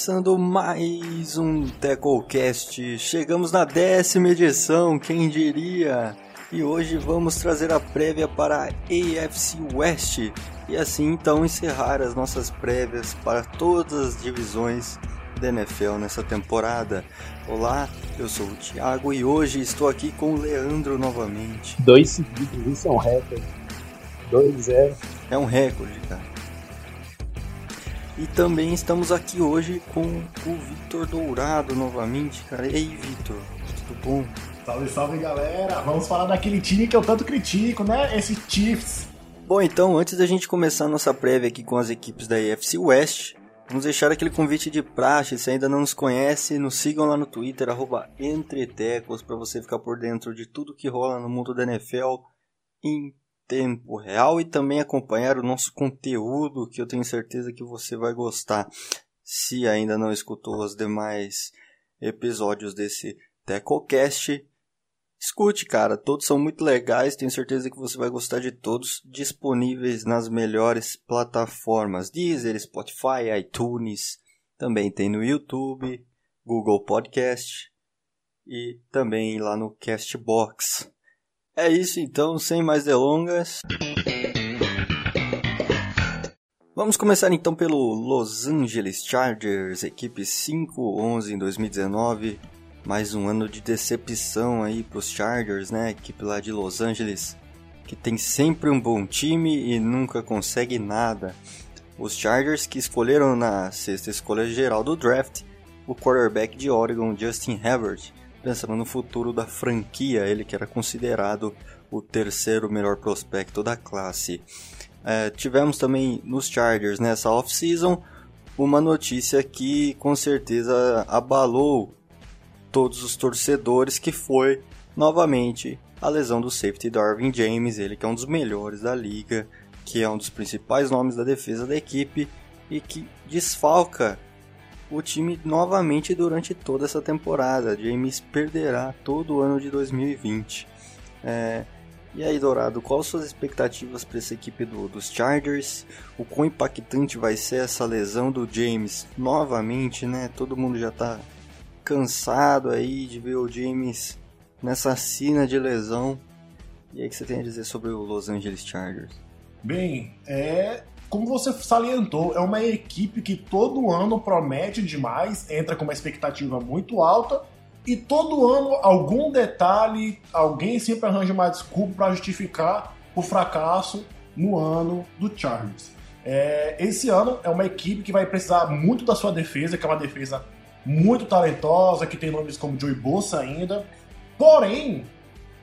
Começando mais um TecoCast, chegamos na décima edição, quem diria? E hoje vamos trazer a prévia para a AFC West e assim então encerrar as nossas prévias para todas as divisões da NFL nessa temporada. Olá, eu sou o Thiago e hoje estou aqui com o Leandro novamente. Dois seguidos, isso é um recorde. 2-0. É um recorde, cara. E também estamos aqui hoje com o Vitor Dourado novamente, cara. E aí, Vitor, tudo bom? Salve, salve galera! Vamos falar daquele time que eu tanto critico, né? Esse Chiefs. Bom, então, antes da gente começar a nossa prévia aqui com as equipes da AFC West, vamos deixar aquele convite de praxe. Se ainda não nos conhece, nos sigam lá no Twitter, Entretecos, para você ficar por dentro de tudo que rola no mundo da NFL em tempo real e também acompanhar o nosso conteúdo que eu tenho certeza que você vai gostar. Se ainda não escutou os demais episódios desse TecoCast, escute, cara, todos são muito legais, tenho certeza que você vai gostar de todos, disponíveis nas melhores plataformas: Deezer, Spotify, iTunes, também tem no YouTube, Google Podcast e também lá no Castbox. É isso então, sem mais delongas. Vamos começar então pelo Los Angeles Chargers, equipe 5-11 em 2019. Mais um ano de decepção aí para os Chargers, né? Equipe lá de Los Angeles que tem sempre um bom time e nunca consegue nada. Os Chargers que escolheram na sexta escolha geral do draft o quarterback de Oregon, Justin Herbert, pensando no futuro da franquia, ele que era considerado o terceiro melhor prospecto da classe. É, tivemos também nos Chargers nessa off-season uma notícia que com certeza abalou todos os torcedores, que foi novamente a lesão do safety Darwin James, ele que é um dos melhores da liga, que é um dos principais nomes da defesa da equipe e que desfalca o time novamente durante toda essa temporada. James perderá todo o ano de 2020. É, e aí, Dourado, quais suas expectativas para essa equipe do, dos Chargers? O quão impactante vai ser essa lesão do James novamente, né? Todo mundo já está cansado aí de ver o James nessa cena de lesão. E aí, o que você tem a dizer sobre o Los Angeles Chargers? Bem, é como você salientou, é uma equipe que todo ano promete demais, entra com uma expectativa muito alta e todo ano algum detalhe, alguém sempre arranja uma desculpa para justificar o fracasso no ano do Chargers. É, esse ano é uma equipe que vai precisar muito da sua defesa, que é uma defesa muito talentosa, que tem nomes como Joey Bosa ainda. Porém,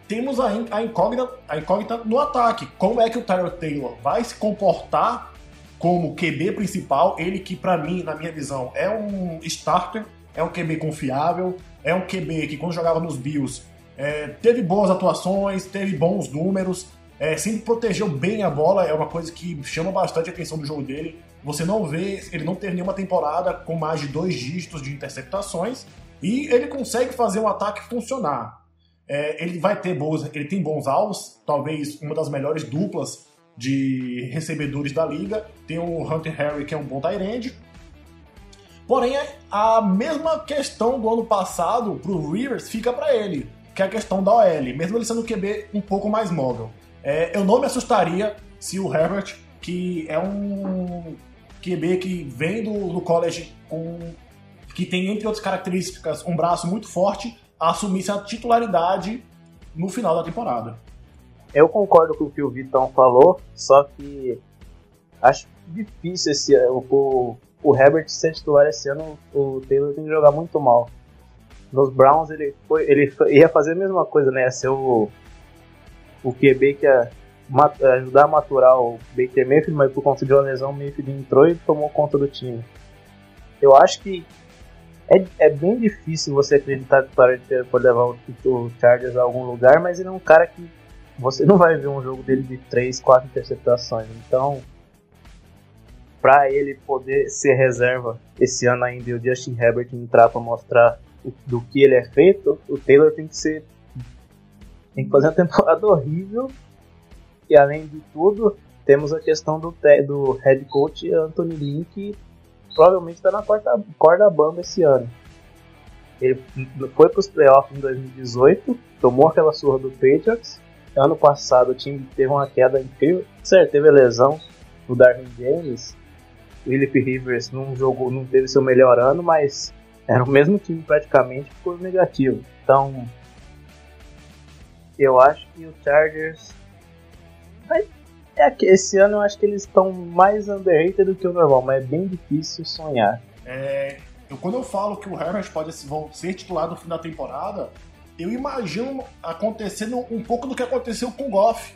temos a, incógnita, a incógnita no ataque. Como é que o Tyler Taylor vai se comportar como QB principal, ele que para mim, na minha visão, é um starter, é um QB confiável, é um QB que quando jogava nos Bills é, teve boas atuações, teve bons números, é, sempre protegeu bem a bola, é uma coisa que chama bastante a atenção do jogo dele. Você não vê, ele não teve nenhuma temporada com mais de dois dígitos de interceptações e ele consegue fazer o ataque funcionar. É, ele vai ter bons, ele tem bons alvos, talvez uma das melhores duplas de recebedores da liga. Tem o Hunter Harry, que é um bom tight Porém, a mesma questão do ano passado para o Rivers fica para ele, que é a questão da OL, mesmo ele sendo um QB um pouco mais móvel. É, eu não me assustaria se o Herbert, que é um QB que vem do, do college com que tem, entre outras características, um braço muito forte, assumisse a titularidade no final da temporada. Eu concordo com o que o Vitão falou, só que acho difícil esse o, o Herbert ser titular esse ano, o Taylor tem que jogar muito mal. Nos Browns ele foi, ele ia fazer a mesma coisa, né? Ia ser o, o QB que ia ajudar a maturar o Baker Mayfield, mas por conta de uma lesão, o Mayfield entrou e tomou conta do time. Eu acho que é, é bem difícil você acreditar que o Tyler pode levar o, o Chargers a algum lugar, mas ele é um cara que você não vai ver um jogo dele de 3, 4 interceptações. Então, para ele poder ser reserva esse ano ainda e o Justin Herbert entrar para mostrar do que ele é feito, o Taylor tem que ser tem que fazer uma temporada horrível. E além de tudo, temos a questão do, do head coach Anthony Lynn que provavelmente está na corda, corda bamba esse ano. Ele foi para os playoffs em 2018, tomou aquela surra do Patriots. Ano passado o time teve uma queda incrível. Certo, teve lesão do Darwin James. O Philip Rivers não jogou, não teve seu melhor ano, mas era o mesmo time praticamente ficou negativo. Então, eu acho que o Chargers. É esse ano eu acho que eles estão mais underrated do que o normal, mas é bem difícil sonhar. É, eu, quando eu falo que o Herbert pode ser titular no fim da temporada, eu imagino acontecendo um pouco do que aconteceu com o Goff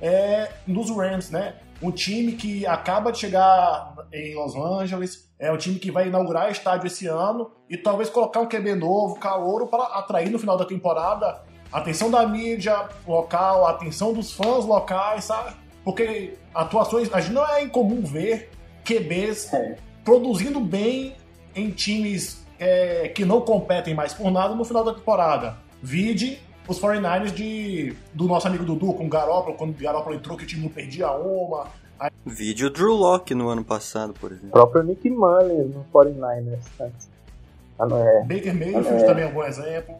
é, nos Rams, né? Um time que acaba de chegar em Los Angeles, é um time que vai inaugurar estádio esse ano e talvez colocar um QB novo, calouro, para atrair no final da temporada a atenção da mídia local, a atenção dos fãs locais, sabe? Porque atuações, a gente não é incomum ver QBs é. produzindo bem em times é, que não competem mais por nada no final da temporada. Vide os 49ers de, do nosso amigo Dudu com o Garoppolo, quando o Garoppolo entrou que o time não perdia uma. Aí... Vídeo Drew Locke no ano passado, por exemplo. O próprio Nick Mullins no 49ers. Ah, não é. Baker Mayfield é. também é um bom exemplo.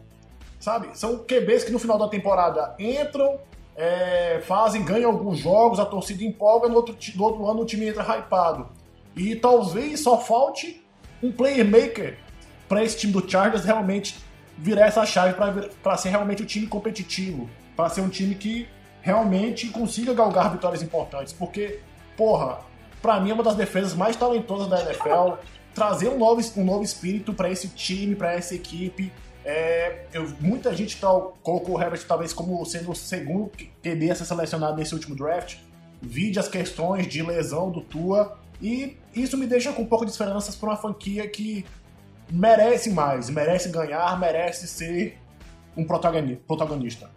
Sabe? São QBs que no final da temporada entram, é, fazem, ganham alguns jogos, a torcida empolga, no outro, no outro ano o time entra hypado. E talvez só falte um playmaker para esse time do Chargers realmente virar essa chave para ser realmente um time competitivo, para ser um time que realmente consiga galgar vitórias importantes, porque, porra, para mim é uma das defesas mais talentosas da NFL, trazer um novo, um novo espírito para esse time, para essa equipe. É, eu, muita gente tá, colocou o Herbert talvez como sendo o segundo QB a ser selecionado nesse último draft. Vide as questões de lesão do Tua. E isso me deixa com um pouco de esperanças para uma franquia que merece mais, merece ganhar, merece ser um protagonista.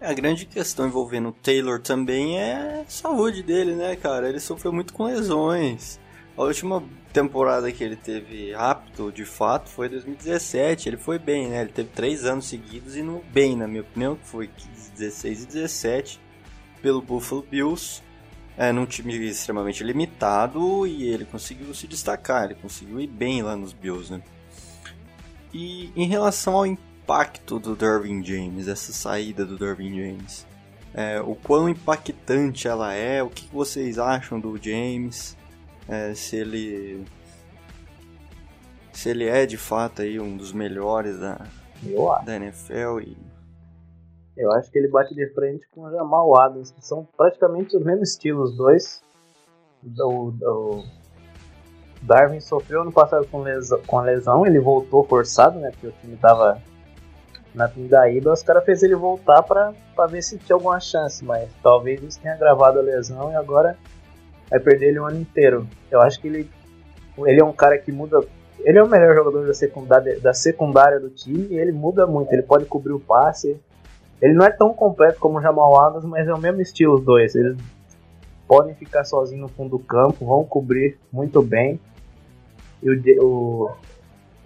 A grande questão envolvendo o Taylor também é a saúde dele, né, cara? Ele sofreu muito com lesões. A última temporada que ele teve apto, de fato, foi 2017. Ele foi bem, né? Ele teve três anos seguidos e no bem, na minha opinião, que foi 16 e 17 pelo Buffalo Bills é, num time extremamente limitado e ele conseguiu se destacar, ele conseguiu ir bem lá nos Bills, né? E em relação ao impacto do Derwin James, essa saída do Derwin James, é, o quão impactante ela é, o que vocês acham do James, é, se ele se ele é de fato aí um dos melhores da, da NFL e eu acho que ele bate de frente com o Jamal Adams, que são praticamente os mesmos estilos, os dois. O, o Darwin sofreu no passado com, lesão, com lesão, ele voltou forçado, né? Porque o time tava na pindaíba, os caras fez ele voltar para ver se tinha alguma chance, mas talvez isso tenha gravado a lesão e agora vai perder ele o ano inteiro. Eu acho que ele, ele é um cara que muda. Ele é o melhor jogador da secundária, da secundária do time e ele muda muito. Ele pode cobrir o passe, ele não é tão completo como o Jamal Adams, mas é o mesmo estilo os dois. Eles podem ficar sozinhos no fundo do campo, vão cobrir muito bem. E o, o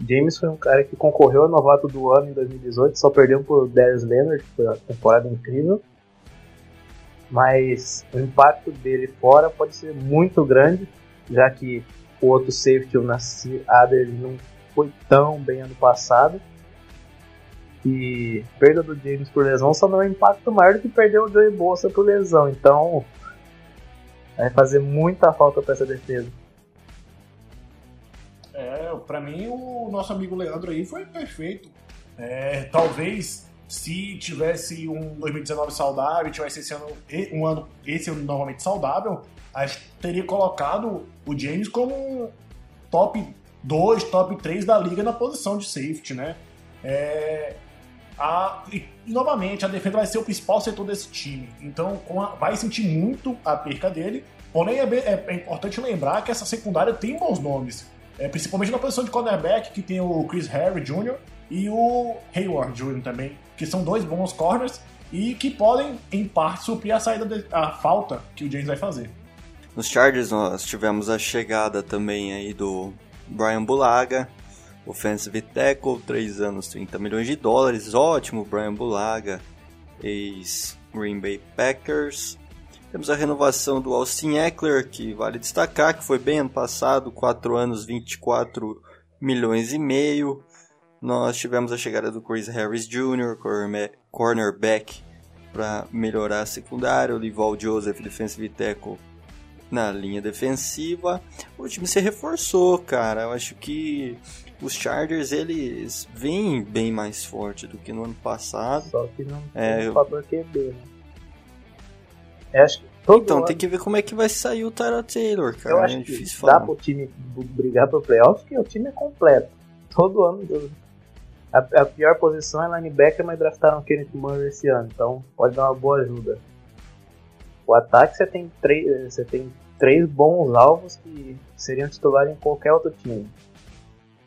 James foi um cara que concorreu ao novato do ano em 2018, só perdeu por Darius Leonard, que foi uma temporada incrível. Mas o impacto dele fora pode ser muito grande, já que o outro safety, o Nassi Adder, não foi tão bem ano passado. E perda do James por lesão só não é impacto maior do que perder o Joey Bolsa por lesão. Então vai fazer muita falta para essa defesa. É, para mim o nosso amigo Leandro aí foi perfeito. É, talvez se tivesse um 2019 saudável, tivesse esse ano um ano esse ano novamente saudável, acho que teria colocado o James como top 2, top 3 da liga na posição de safety, né? É, a, e, novamente, a defesa vai ser o principal setor desse time. Então, a, vai sentir muito a perca dele. Porém, é, é, é, importante lembrar que essa secundária tem bons nomes. É, principalmente na posição de cornerback, que tem o Chris Harry Jr. e o Hayward Jr. também, que são dois bons corners e que podem, em parte, suprir a saída, de, a falta que o James vai fazer. Nos Chargers nós tivemos a chegada também aí do Brian Bulaga, Offensive Tackle, 3 anos, 30 milhões de dólares. Ótimo, Brian Bulaga, ex-Green Bay Packers. Temos a renovação do Austin Eckler, que vale destacar, que foi bem ano passado, 4 anos, 24 milhões e meio. Nós tivemos a chegada do Chris Harris Jr., cornerback, para melhorar a secundária. O Lival Joseph, defensive tackle, na linha defensiva. O time se reforçou, cara. Eu acho que os Chargers eles vêm bem mais forte do que no ano passado. Só que não é, tem o fator QB, né? Eu acho que então, ano... tem que ver como é que vai sair o Tyra Taylor, cara. Eu acho é que dá falar. pro time brigar pro playoff, porque o time é completo. Todo ano. A, a pior posição é linebacker, mas draftaram o Kenneth Murray esse ano, então pode dar uma boa ajuda. O ataque você tem três, você tem três bons alvos que seriam titulares em qualquer outro time.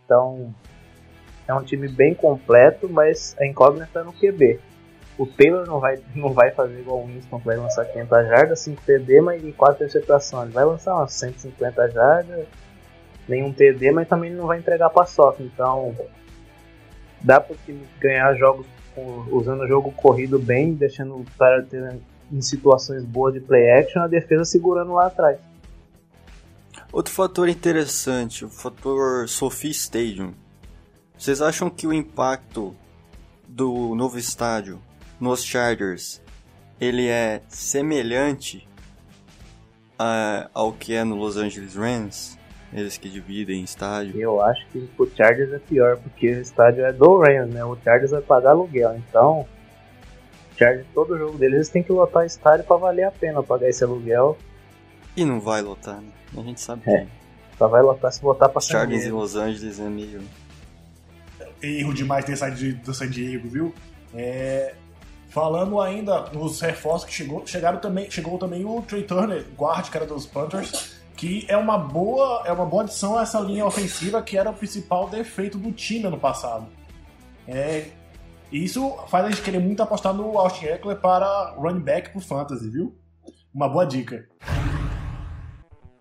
Então é um time bem completo, mas a incógnita é no QB. O Taylor não vai, não vai fazer igual o Winston, que vai lançar 500 jardas, 5 TD mas, e 4 interceptações. Ele vai lançar umas 150 jardas, nenhum TD, mas também não vai entregar paçoca. Então, dá para o time ganhar jogos usando o jogo corrido bem, deixando o cara ter, em situações boas de play action, a defesa segurando lá atrás. Outro fator interessante, o fator Sophie Stadium. Vocês acham que o impacto do novo estádio nos Chargers, ele é semelhante a, ao que é no Los Angeles Rams, eles que dividem estádio. Eu acho que o Chargers é pior, porque o estádio é do Rams, né? O Chargers vai pagar aluguel, então Chargers, todo jogo deles, eles têm que lotar estádio para valer a pena pagar esse aluguel. E não vai lotar, né? A gente sabe é. Só vai lotar se botar pra Chargers em Los Angeles é meio. Erro demais ter saído do San Diego, viu? É, Falando ainda nos reforços que chegou, chegaram também, chegou também o Trey Turner, guarda que era dos Panthers, que é uma boa, é uma boa adição a essa linha ofensiva que era o principal defeito do time ano passado. É, isso faz a gente querer muito apostar no Austin Eckler para running back pro fantasy, viu? Uma boa dica.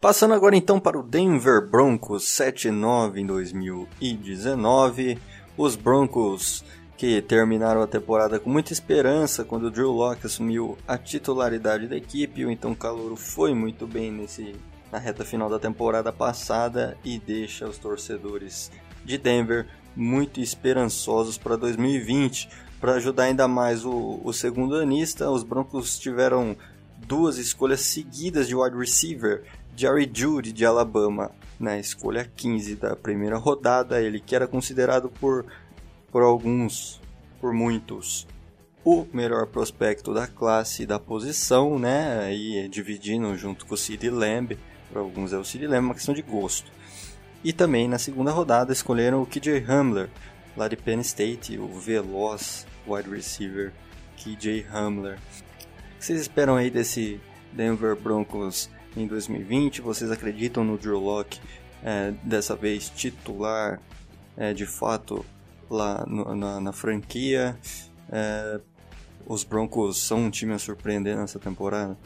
Passando agora então para o Denver Broncos 7-9 em 2019, os Broncos que terminaram a temporada com muita esperança quando o Drew Locke assumiu a titularidade da equipe. O então Calouro foi muito bem nesse, na reta final da temporada passada e deixa os torcedores de Denver muito esperançosos para 2020. Para ajudar ainda mais o, o segundo anista, os Broncos tiveram duas escolhas seguidas de wide receiver. Jerry Judy de Alabama na escolha 15 da primeira rodada, ele que era considerado por por alguns, por muitos, o melhor prospecto da classe e da posição, né? Aí dividindo junto com o Cid Lamb, para alguns é o Cid Lamb, uma questão de gosto. E também na segunda rodada escolheram o KJ Hamler, lá de Penn State, o veloz wide receiver KJ Hamler. O que vocês esperam aí desse Denver Broncos em 2020? Vocês acreditam no Drew Locke é, dessa vez titular é, de fato lá no, na, na, franquia. É, os Broncos são um time a surpreender nessa temporada?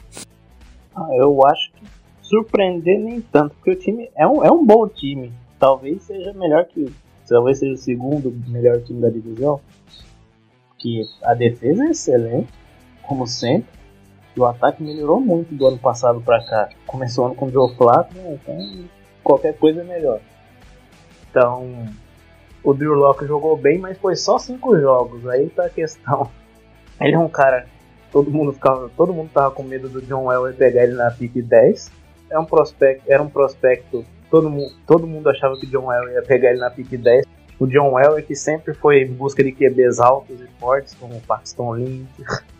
Ah, eu acho que surpreender nem tanto, porque o time é um, é um bom time. Talvez seja melhor que. Talvez seja o segundo melhor time da divisão. Que a defesa é excelente, como sempre. E o ataque melhorou muito do ano passado para cá. Começou o ano com o Joe Flacco, né? então qualquer coisa é melhor. Então, o Drew Locke jogou bem, mas foi só cinco jogos. Aí tá a questão. Ele é um cara. Todo mundo ficava, todo mundo tava com medo do John Elway pegar ele na pick 10. É um prospecto, era um prospecto. Todo mundo, todo mundo achava que o John Elway ia pegar ele na pick 10. O John Elway que sempre foi em busca de QBs altos e fortes, como o Paxton Lynch.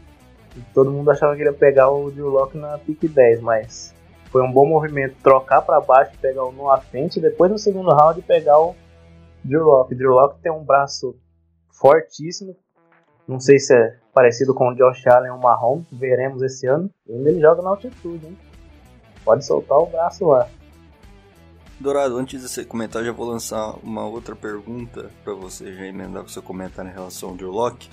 todo mundo achava que ele ia pegar o Drew Locke na pick 10, mas foi um bom movimento trocar para baixo, pegar o Noah Fent e depois no segundo round pegar o Drew Locke. Drew Locke tem um braço fortíssimo. Não sei se é parecido com o Josh Allen ou o Mahomes. Veremos esse ano. Ainda ele joga na altitude, hein? Pode soltar o braço lá. Dourado, antes de você comentar, já vou lançar uma outra pergunta para você já emendar o seu comentário em relação ao Drew Locke.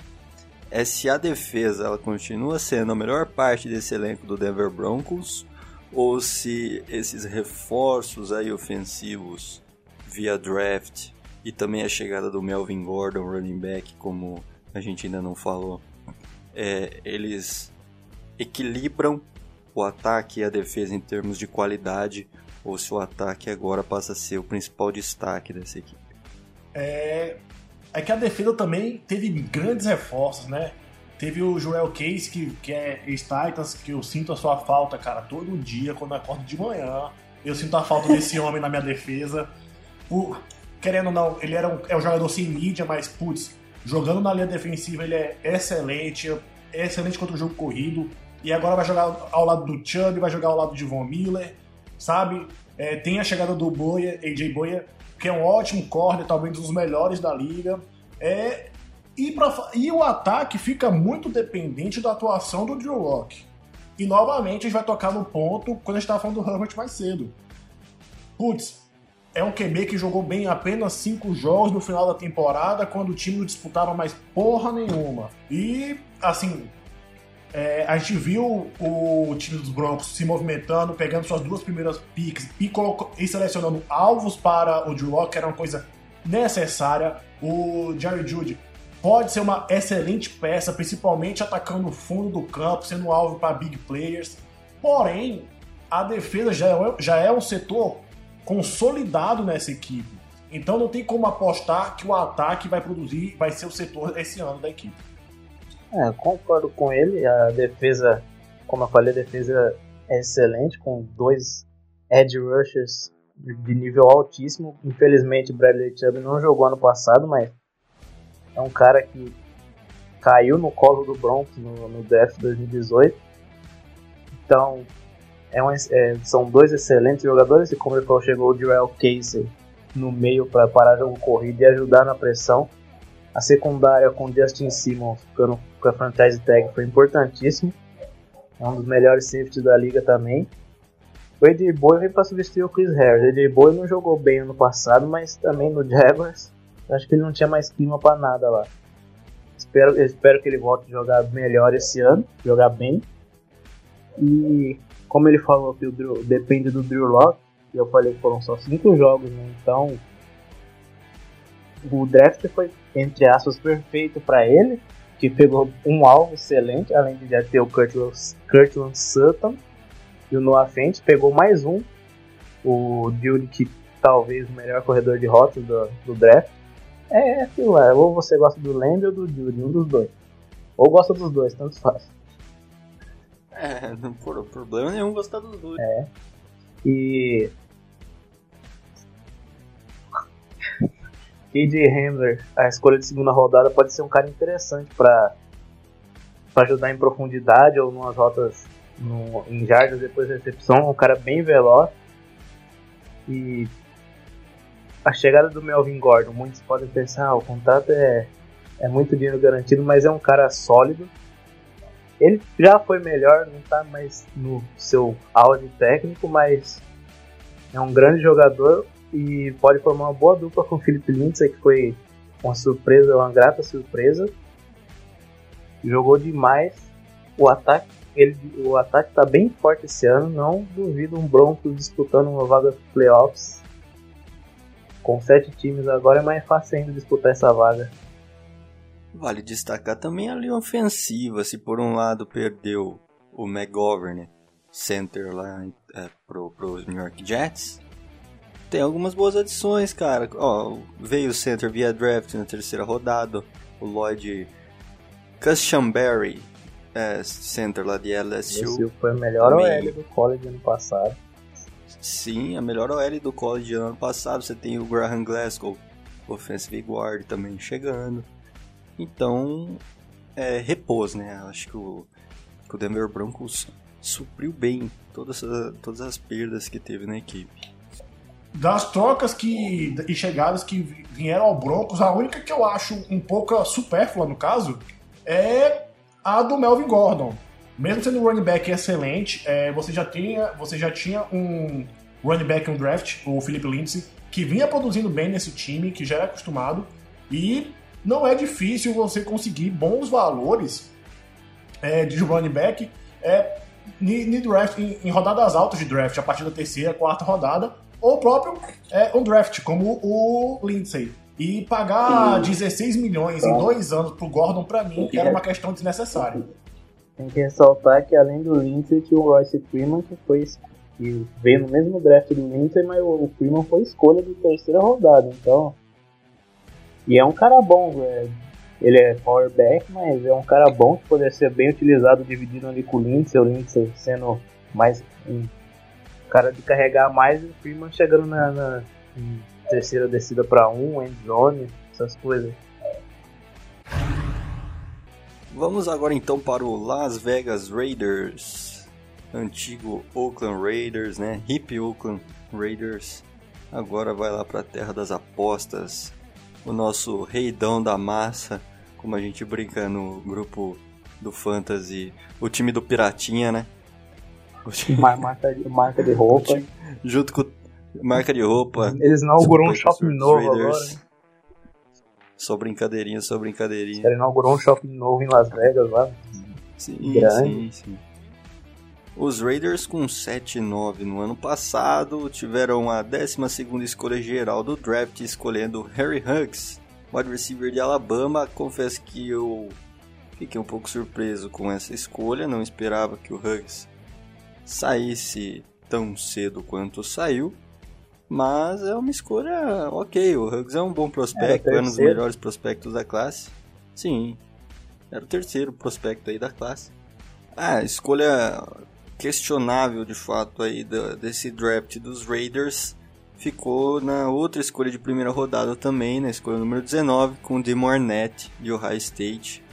É se a defesa ela continua sendo a melhor parte desse elenco do Denver Broncos ou se esses reforços aí ofensivos via draft e também a chegada do Melvin Gordon, running back, como a gente ainda não falou, é, eles equilibram o ataque e a defesa em termos de qualidade, ou se o ataque agora passa a ser o principal destaque dessa equipe. É, é que a defesa também teve grandes reforços, né? Teve o Joel Case, que, que é ex-Titans, que eu sinto a sua falta, cara, todo dia, quando eu acordo de manhã. Eu sinto a falta desse homem na minha defesa. Querendo ou não, ele era um, é um jogador sem mídia, mas, putz, jogando na linha defensiva ele é excelente, é excelente contra o jogo corrido. E agora vai jogar ao lado do Chubb, vai jogar ao lado de Von Miller, sabe? É, tem a chegada do Boya, AJ Boya, que é um ótimo corner, talvez um dos melhores da liga. É, e, pra, e o ataque fica muito dependente da atuação do Drew Locke. E novamente a gente vai tocar no ponto quando a gente estava falando do Herbert mais cedo. Putz, é um QB que jogou bem apenas cinco jogos no final da temporada, quando o time não disputava mais porra nenhuma. E, assim, é, a gente viu o time dos Broncos se movimentando, pegando suas duas primeiras picks e, e selecionando alvos para o Drew Locke, que era uma coisa necessária. O Jerry Judy pode ser uma excelente peça, principalmente atacando o fundo do campo, sendo alvo para big players. Porém, a defesa já é, já é um setor consolidado nessa equipe. Então não tem como apostar que o ataque vai produzir, vai ser o setor esse ano da equipe. É, concordo com ele. A defesa, como eu falei, a defesa é excelente, com dois edge rushers de nível altíssimo. Infelizmente, Bradley Chubb não jogou ano passado, mas é um cara que caiu no colo do Broncos no, no draft 2018. Então, é um, é, são dois excelentes jogadores e como ele falou, chegou o Joel Casey no meio para parar jogo corrido e ajudar na pressão. A secundária com Justin Simmons ficando com a franchise tag foi importantíssimo. É um dos melhores safeties da liga também. O AJ Boy veio para substituir o Chris Harris. O AJ Boy não jogou bem ano passado, mas também no Jaguars Acho que ele não tinha mais clima para nada lá. Espero, espero que ele volte a jogar melhor esse ano, jogar bem. E como ele falou que o Drew, depende do Drew Locke, e eu falei que foram só cinco jogos, né? então o draft foi entre aspas perfeito para ele, que pegou um alvo excelente, além de já ter o Kurtland Sutton e o Noah Fent, pegou mais um, o Judy, que talvez o melhor corredor de rotas do, do draft. É, é aquilo é. Ou você gosta do Land ou do Judy, um dos dois. Ou gosta dos dois, tanto faz. É, não por problema nenhum gostar dos dois. É. E. KJ Hamler, a escolha de segunda rodada, pode ser um cara interessante para ajudar em profundidade ou numas rotas no, em jardas depois da recepção. Um cara bem veloz. E a chegada do Melvin Gordon, muitos podem pensar, ah, o contrato é, é muito dinheiro garantido, mas é um cara sólido. Ele já foi melhor, não está mais no seu auge técnico, mas é um grande jogador e pode formar uma boa dupla com o Felipe Lindsay, que foi uma surpresa, uma grata surpresa. Jogou demais. O ataque, ele, o ataque está bem forte esse ano. Não duvido um Broncos disputando uma vaga de playoffs com sete times agora é mais fácil ainda disputar essa vaga. Vale destacar também a linha ofensiva. Se por um lado perdeu o McGovern, center lá é, pro New York Jets, tem algumas boas adições, cara. Ó, veio o center via draft na terceira rodada, o Lloyd Cushenberry, é, center lá de LSU. LSU foi o melhor OL do college ano passado. Sim, a melhor OL do college de ano passado. Você tem o Graham Glasgow, offensive guard também chegando. Então, é repouso, né? Acho que o, que o Denver Broncos supriu bem todas, todas as perdas que teve na equipe. Das trocas que, e chegadas que vieram ao Broncos, a única que eu acho um pouco supérflua no caso é a do Melvin Gordon. Mesmo sendo um running back excelente, é, você, já tinha, você já tinha um running back um draft, o Philip Lindsay, que vinha produzindo bem nesse time, que já era acostumado, e não é difícil você conseguir bons valores é, de running back é, em, draft, em, em, rodadas altas de draft, a partir da terceira, quarta rodada, ou próprio é, um draft, como o Lindsay. E pagar 16 milhões em dois anos pro Gordon, para mim, era uma questão desnecessária. tem que ressaltar que além do Lindsay tinha o Royce Freeman que foi que veio no mesmo draft do Lindsay, mas o, Freeman foi escolha de terceira rodada, então. E é um cara bom, é, ele é powerback, mas é um cara bom que poderia ser bem utilizado dividindo ali com o Lindsay, o Lindsay sendo mais um cara de carregar mais e o Freeman chegando na, na terceira descida para um, endzone, essas coisas. Vamos agora então para o Las Vegas Raiders, antigo Oakland Raiders, né? Hip Oakland Raiders. Agora vai lá para a terra das apostas. O nosso reidão da massa, como a gente brinca no grupo do Fantasy, o time do Piratinha, né? Marca, de, marca de roupa. Junto com marca de roupa. Eles inaugurou um shopping novo agora. Só brincadeirinha, só brincadeirinha. Ele inaugurou um shopping novo em Las Vegas lá. Sim, Grande. sim, sim. Os Raiders com 7-9 no ano passado tiveram a 12 escolha geral do draft, escolhendo Harry Huggs, wide receiver de Alabama. Confesso que eu fiquei um pouco surpreso com essa escolha, não esperava que o Huggs saísse tão cedo quanto saiu. Mas é uma escolha ok. O Huggs é um bom prospecto, é um dos melhores prospectos da classe. Sim, era o terceiro prospecto aí da classe. Ah, escolha questionável de fato aí desse draft dos Raiders ficou na outra escolha de primeira rodada também, na escolha número 19, com o Demo Arnett de Ohio State,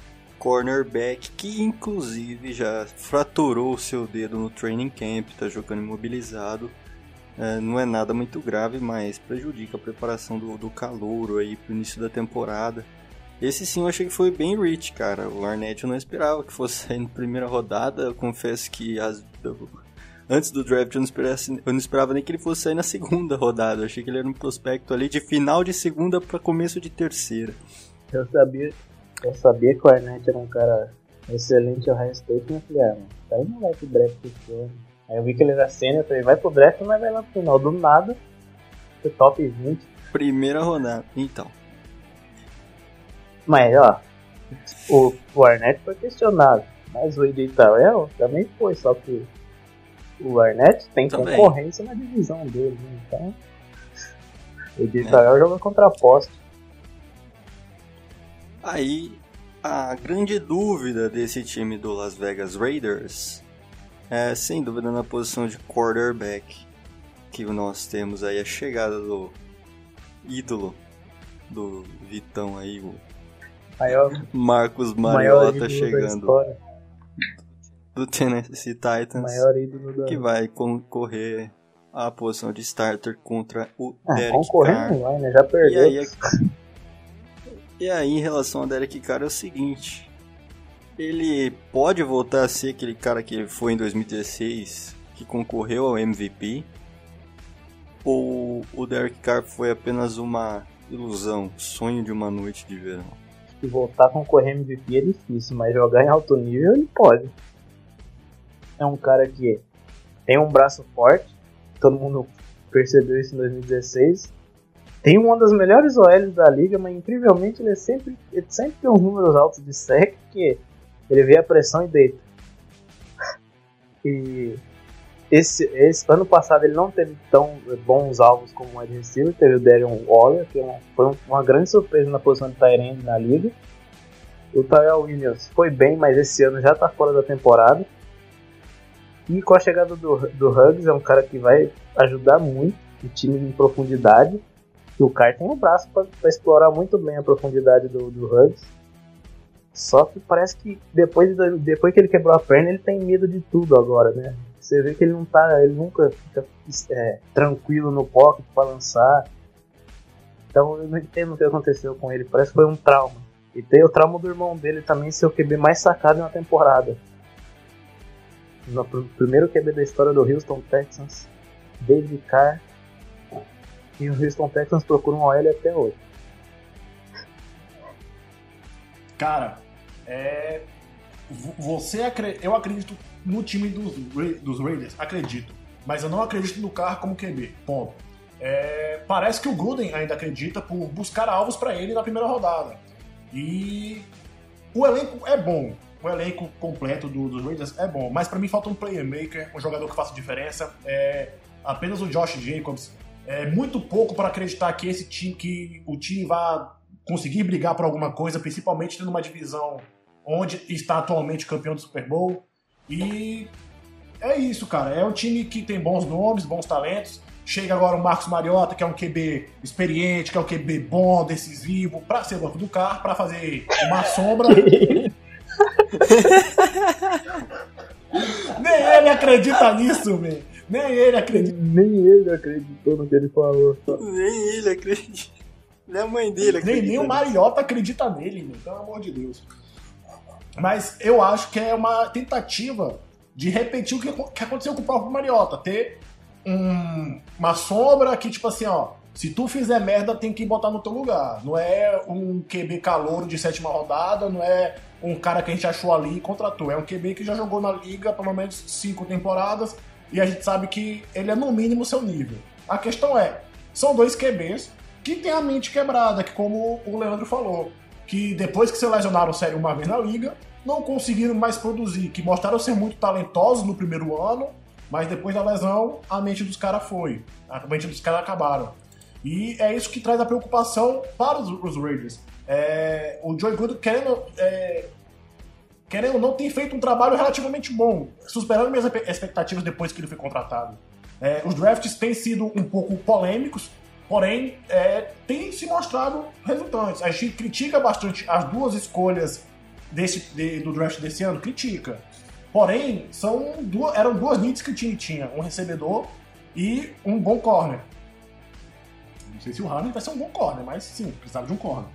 cornerback que inclusive já fraturou o seu dedo no training camp, tá jogando imobilizado. É, não é nada muito grave, mas prejudica a preparação do, do calouro aí pro início da temporada. Esse sim eu achei que foi bem rich, cara. O Arnett eu não esperava que fosse sair na primeira rodada. Eu confesso que as, antes do draft eu não, esperava, eu não esperava nem que ele fosse sair na segunda rodada. Eu achei que ele era um prospecto ali de final de segunda para começo de terceira. Eu sabia, eu sabia que o Arnett era um cara excelente ao High State, mas eu falei, ah, mano, o cara não vai pro draft esse ano. Aí eu vi que ele era sênior, falei, vai pro draft, mas vai lá pro final. Do nada, foi top 20. Primeira rodada, então. Mas, ó, o, o Arnett foi questionado, mas o AJ Terrell também foi, só que o Arnett tem também. concorrência na divisão dele, né? então o AJ é. Terrell joga contra a poste. Aí, a grande dúvida desse time do Las Vegas Raiders é, sem dúvida, na posição de quarterback, que nós temos aí a chegada do ídolo do Vitão aí, o maior, Marcos Mariota chegando do Tennessee Titans, que vai concorrer à posição de starter contra o ah, Derek Carr. Vai, né? Já perdeu. E aí, e aí, em relação a Derek Carr, é o seguinte: ele pode voltar a ser aquele cara que foi em 2016, que concorreu ao MVP? Ou o Derek Carr foi apenas uma ilusão, sonho de uma noite de verão? Voltar a concorrer MVP é difícil, mas jogar em alto nível ele pode. É um cara que tem um braço forte, todo mundo percebeu isso em 2016. Tem uma das melhores OLs da liga, mas incrivelmente ele é sempre, ele sempre tem uns números altos de sec que ele vê a pressão e deita. E esse, esse ano passado ele não teve tão bons alvos como o wide receiver, teve o Darion Waller, que é foi uma grande surpresa na posição de Tyrande na liga. O Tyrell Williams foi bem, mas esse ano já está fora da temporada. E com a chegada do, do Huggs, é um cara que vai ajudar muito o time em profundidade. E o Carr tem um braço para explorar muito bem a profundidade do, do. Só que parece que depois, depois que ele quebrou a perna, ele tem medo de tudo agora, né? Você vê que ele não tá. Ele nunca fica é, tranquilo no pocket para lançar. Então eu não entendo o que aconteceu com ele. Parece que foi um trauma. E tem o trauma do irmão dele também ser o QB mais sacado em uma temporada. No primeiro QB da história do Houston Texans, David Carr. E o Houston Texans procura um OL até hoje. Cara, é, você eu acredito no time dos, dos Raiders, acredito, mas eu não acredito no carro como QB. Ponto. É, parece que o Gruden ainda acredita por buscar alvos para ele na primeira rodada. E o elenco é bom. o elenco completo do, dos Raiders é bom, mas para mim falta um playmaker, um jogador que faça diferença. É, apenas o Josh Jacobs é muito pouco para acreditar que esse time, que o time vai conseguir brigar por alguma coisa, principalmente tendo uma divisão onde está atualmente campeão do Super Bowl. E é isso, cara. É um time que tem bons nomes, bons talentos. Chega agora o Marcos Mariota, que é um QB experiente, que é um QB bom, decisivo, para ser banco do carro, para fazer uma sombra. Nem ele acredita nisso, velho. Nem ele acredita. Nem ele acreditou no que ele falou. Nem ele acredita. Nem a mãe dele acredita. Nem, nem o Mariota acredita nele, meu. Pelo amor de Deus. Mas eu acho que é uma tentativa de repetir o que, que aconteceu com o próprio Mariota. Ter um, uma sombra que, tipo assim, ó. Se tu fizer merda, tem que botar no teu lugar. Não é um QB calouro de sétima rodada, não é um cara que a gente achou ali e contratou. É um QB que já jogou na liga pelo menos cinco temporadas e a gente sabe que ele é no mínimo seu nível. A questão é, são dois QBs que têm a mente quebrada, que como o Leandro falou, que depois que se lesionaram sério uma vez na liga, não conseguiram mais produzir, que mostraram ser muito talentosos no primeiro ano, mas depois da lesão, a mente dos caras foi. A mente dos caras acabaram. E é isso que traz a preocupação para os, os Raiders. É, o Joey Good querendo é, querendo ou não, tem feito um trabalho relativamente bom, superando minhas expectativas depois que ele foi contratado. É, os drafts têm sido um pouco polêmicos, porém, é, tem se mostrado resultantes. A gente critica bastante as duas escolhas desse, de, do draft desse ano, critica. Porém, são duas, eram duas needs que o time tinha: um recebedor e um bom corner. Não sei se o Harden vai ser um bom corner, mas sim, precisava de um corner.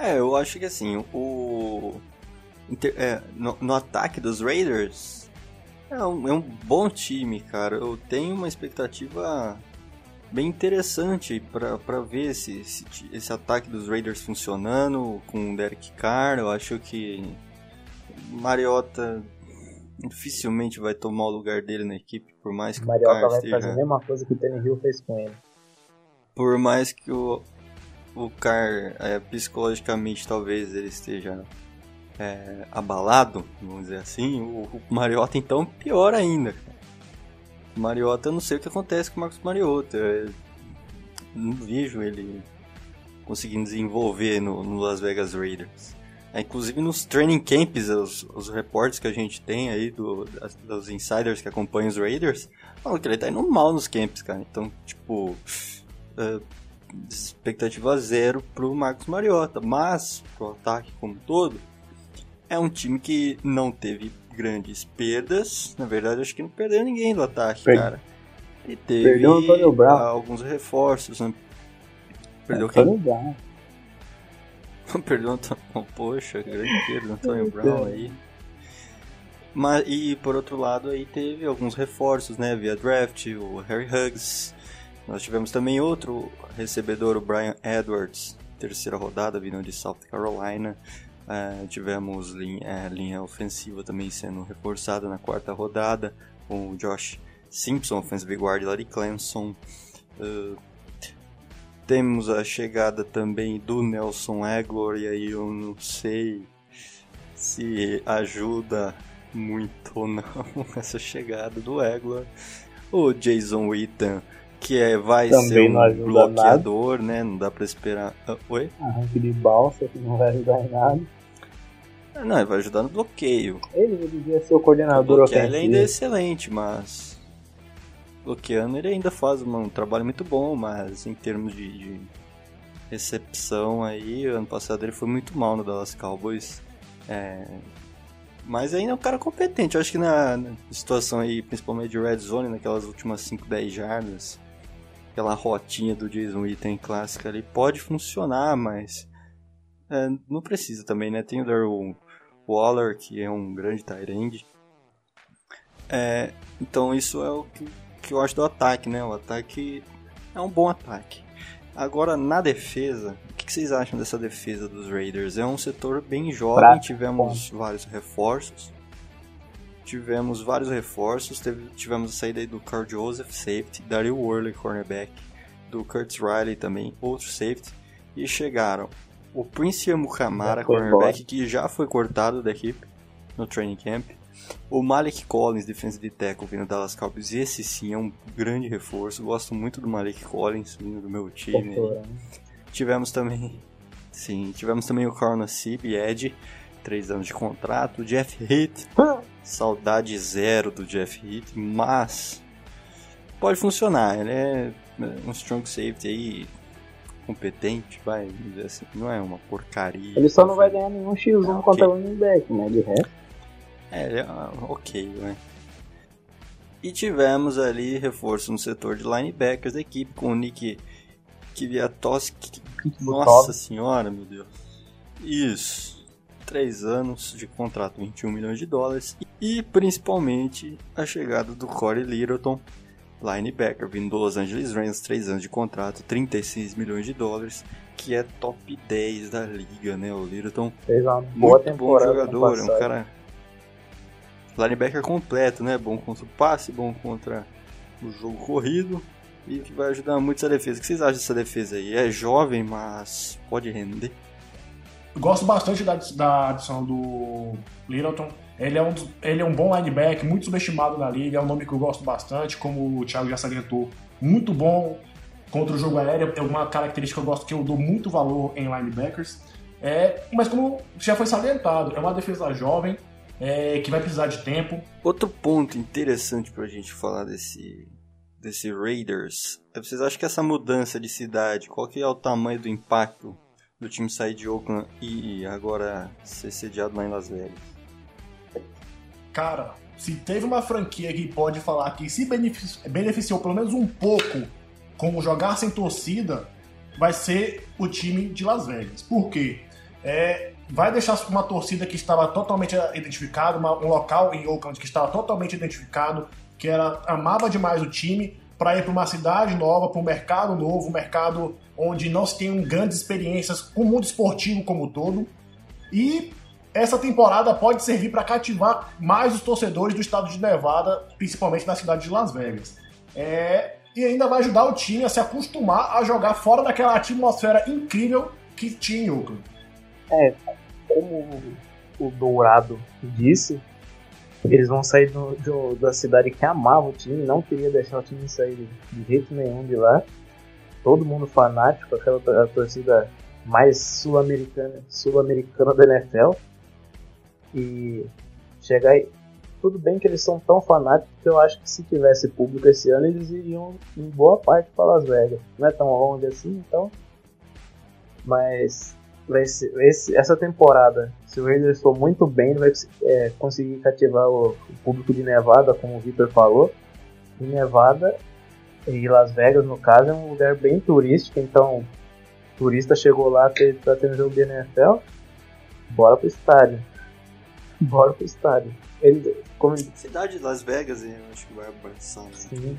É, eu acho que assim, o. É, no, no, ataque dos Raiders é um, é um bom time, cara. Eu tenho uma expectativa bem interessante para ver esse, esse, esse, ataque dos Raiders funcionando com o Derek Carr. Eu acho que Mariota dificilmente vai tomar o lugar dele na equipe, por mais que Mariota o Carr vai esteja... fazer a mesma coisa que o Hill fez com ele. Por mais que o, o Car é, psicologicamente talvez ele esteja é, abalado, vamos dizer assim, o, o Mariota então pior ainda. O Mariota, eu não sei o que acontece com o Marcos Mariota. Eu não vejo ele conseguindo desenvolver no, no Las Vegas Raiders. É, inclusive nos training camps, os, os reportes que a gente tem aí do, das, dos insiders que acompanham os Raiders, falam que ele tá indo mal nos camps, cara. Então, tipo, uh, expectativa zero pro Marcos Mariota, mas pro ataque como todo, é um time que não teve grandes perdas. Na verdade, acho que não perdeu ninguém do ataque, per... cara. E teve perdeu Antônio Brown. alguns reforços. Né? Perdeu Antônio quem? Brown. perdeu Antônio... Poxa, grande perda Antônio Brown aí. Mas, e por outro lado aí teve alguns reforços, né, via draft, o Harry Huggs, nós tivemos também outro recebedor, o Brian Edwards, terceira rodada, vindo de South Carolina. Uh, tivemos linha, uh, linha ofensiva também sendo reforçada na quarta rodada, com o Josh Simpson, offensive guard lá de Clemson. Uh, temos a chegada também do Nelson Aguilar, e aí eu não sei se ajuda muito ou não essa chegada do Aguilar. O Jason Witten que é, vai Também ser um bloqueador, nada. né? Não dá pra esperar. Ah, oi? Arranque de balsa que não vai ajudar em nada. Ah, não, ele vai ajudar no bloqueio. Ele devia ser o coordenador o ofensivo. Ele ainda é excelente, mas. Bloqueando ele ainda faz um, trabalho muito bom, mas em termos de, de recepção aí, ano passado ele foi muito mal no Dallas Cowboys. É, mas ainda é um cara competente. Eu acho que na, na, situação aí, principalmente de red zone, naquelas últimas 5, 10 jardas, aquela rotinha do Jason Witten clássica ali pode funcionar, mas é, não precisa também, né? Tem o Darryl Waller, que é um grande tight. É, então isso é o que, que eu acho do ataque, né? O ataque é um bom ataque. Agora, na defesa, o que, que vocês acham dessa defesa dos Raiders? É um setor bem jovem, tivemos vários reforços. Tivemos vários reforços, teve, tivemos a saída do Carl Joseph, safety, Daryl Worley, cornerback, do Curtis Riley também, outro safety, e chegaram o Prince Mukamara, cornerback, que já foi cortado da equipe no training camp. O Malik Collins, defensive tackle, vindo da Dallas Cowboys. Esse sim é um grande reforço. Gosto muito do Malik Collins, vindo do meu time. Tivemos também... Sim, tivemos também o Carl Nassib, Ed, três anos de contrato. Jeff Heath, saudade zero do Jeff Heath, mas pode funcionar. Ele é um strong safety aí, competente, vai dizer assim, não é uma porcaria. Ele só não vai ganhar nenhum X1 ah, contra o running back, né? De resto. É, é ok, né? E tivemos ali reforço no setor de linebackers da equipe com o Nick Kvyatowski. Nossa senhora, meu Deus. Isso. Três anos de contrato, 21 milhões de dólares. E principalmente a chegada do Corey Littleton, linebacker, vindo do Los Angeles Rams, 3 anos de contrato, 36 milhões de dólares, que é top 10 da liga, né? O Littleton. Fez uma boa muito bom jogador, é um cara. Linebacker completo, né? Bom contra o passe, bom contra o jogo corrido e que vai ajudar muito essa defesa. O que vocês acham dessa defesa aí? É jovem, mas pode render. Gosto bastante da, da adição do Littleton ele é, um, ele é um bom linebacker, muito subestimado na liga, é um nome que eu gosto bastante, como o Thiago já salientou. Muito bom contra o jogo aéreo, é uma característica que eu gosto que eu dou muito valor em linebackers. É, mas como já foi salientado, é uma defesa jovem, é, que vai precisar de tempo. Outro ponto interessante para a gente falar desse, desse Raiders, é vocês acham que essa mudança de cidade, qual que é o tamanho do impacto do time sair de Oakland e agora ser sediado lá em Las Vegas? cara, se teve uma franquia que pode falar que se beneficiou pelo menos um pouco com jogar sem torcida, vai ser o time de Las Vegas. Por quê? É, vai deixar uma torcida que estava totalmente identificada, um local em Oakland que estava totalmente identificado, que era amava demais o time, para ir para uma cidade nova, para um mercado novo, um mercado onde não se tem grandes experiências com o mundo esportivo como um todo. E essa temporada pode servir para cativar mais os torcedores do estado de Nevada, principalmente na cidade de Las Vegas. É, e ainda vai ajudar o time a se acostumar a jogar fora daquela atmosfera incrível que tinha em Oakland. É, como o Dourado disse, eles vão sair do, do, da cidade que amava o time, não queria deixar o time sair de jeito nenhum de lá. Todo mundo fanático, aquela torcida mais sul-americana sul-americana da NFL. E chegar aí. Tudo bem que eles são tão fanáticos que eu acho que se tivesse público esse ano, eles iriam em boa parte para Las Vegas. Não é tão longe assim, então. Mas esse, esse, essa temporada, se o Raiders for muito bem, ele vai é, conseguir cativar o, o, público de Nevada, como o Victor falou. E Nevada e Las Vegas, no caso, é um lugar bem turístico, então turista chegou lá para ter um jogo de NFL, bora pro estádio bora pro estádio. Ele, como... Cidade de Las Vegas, eu acho que vai abraçar né? Sim.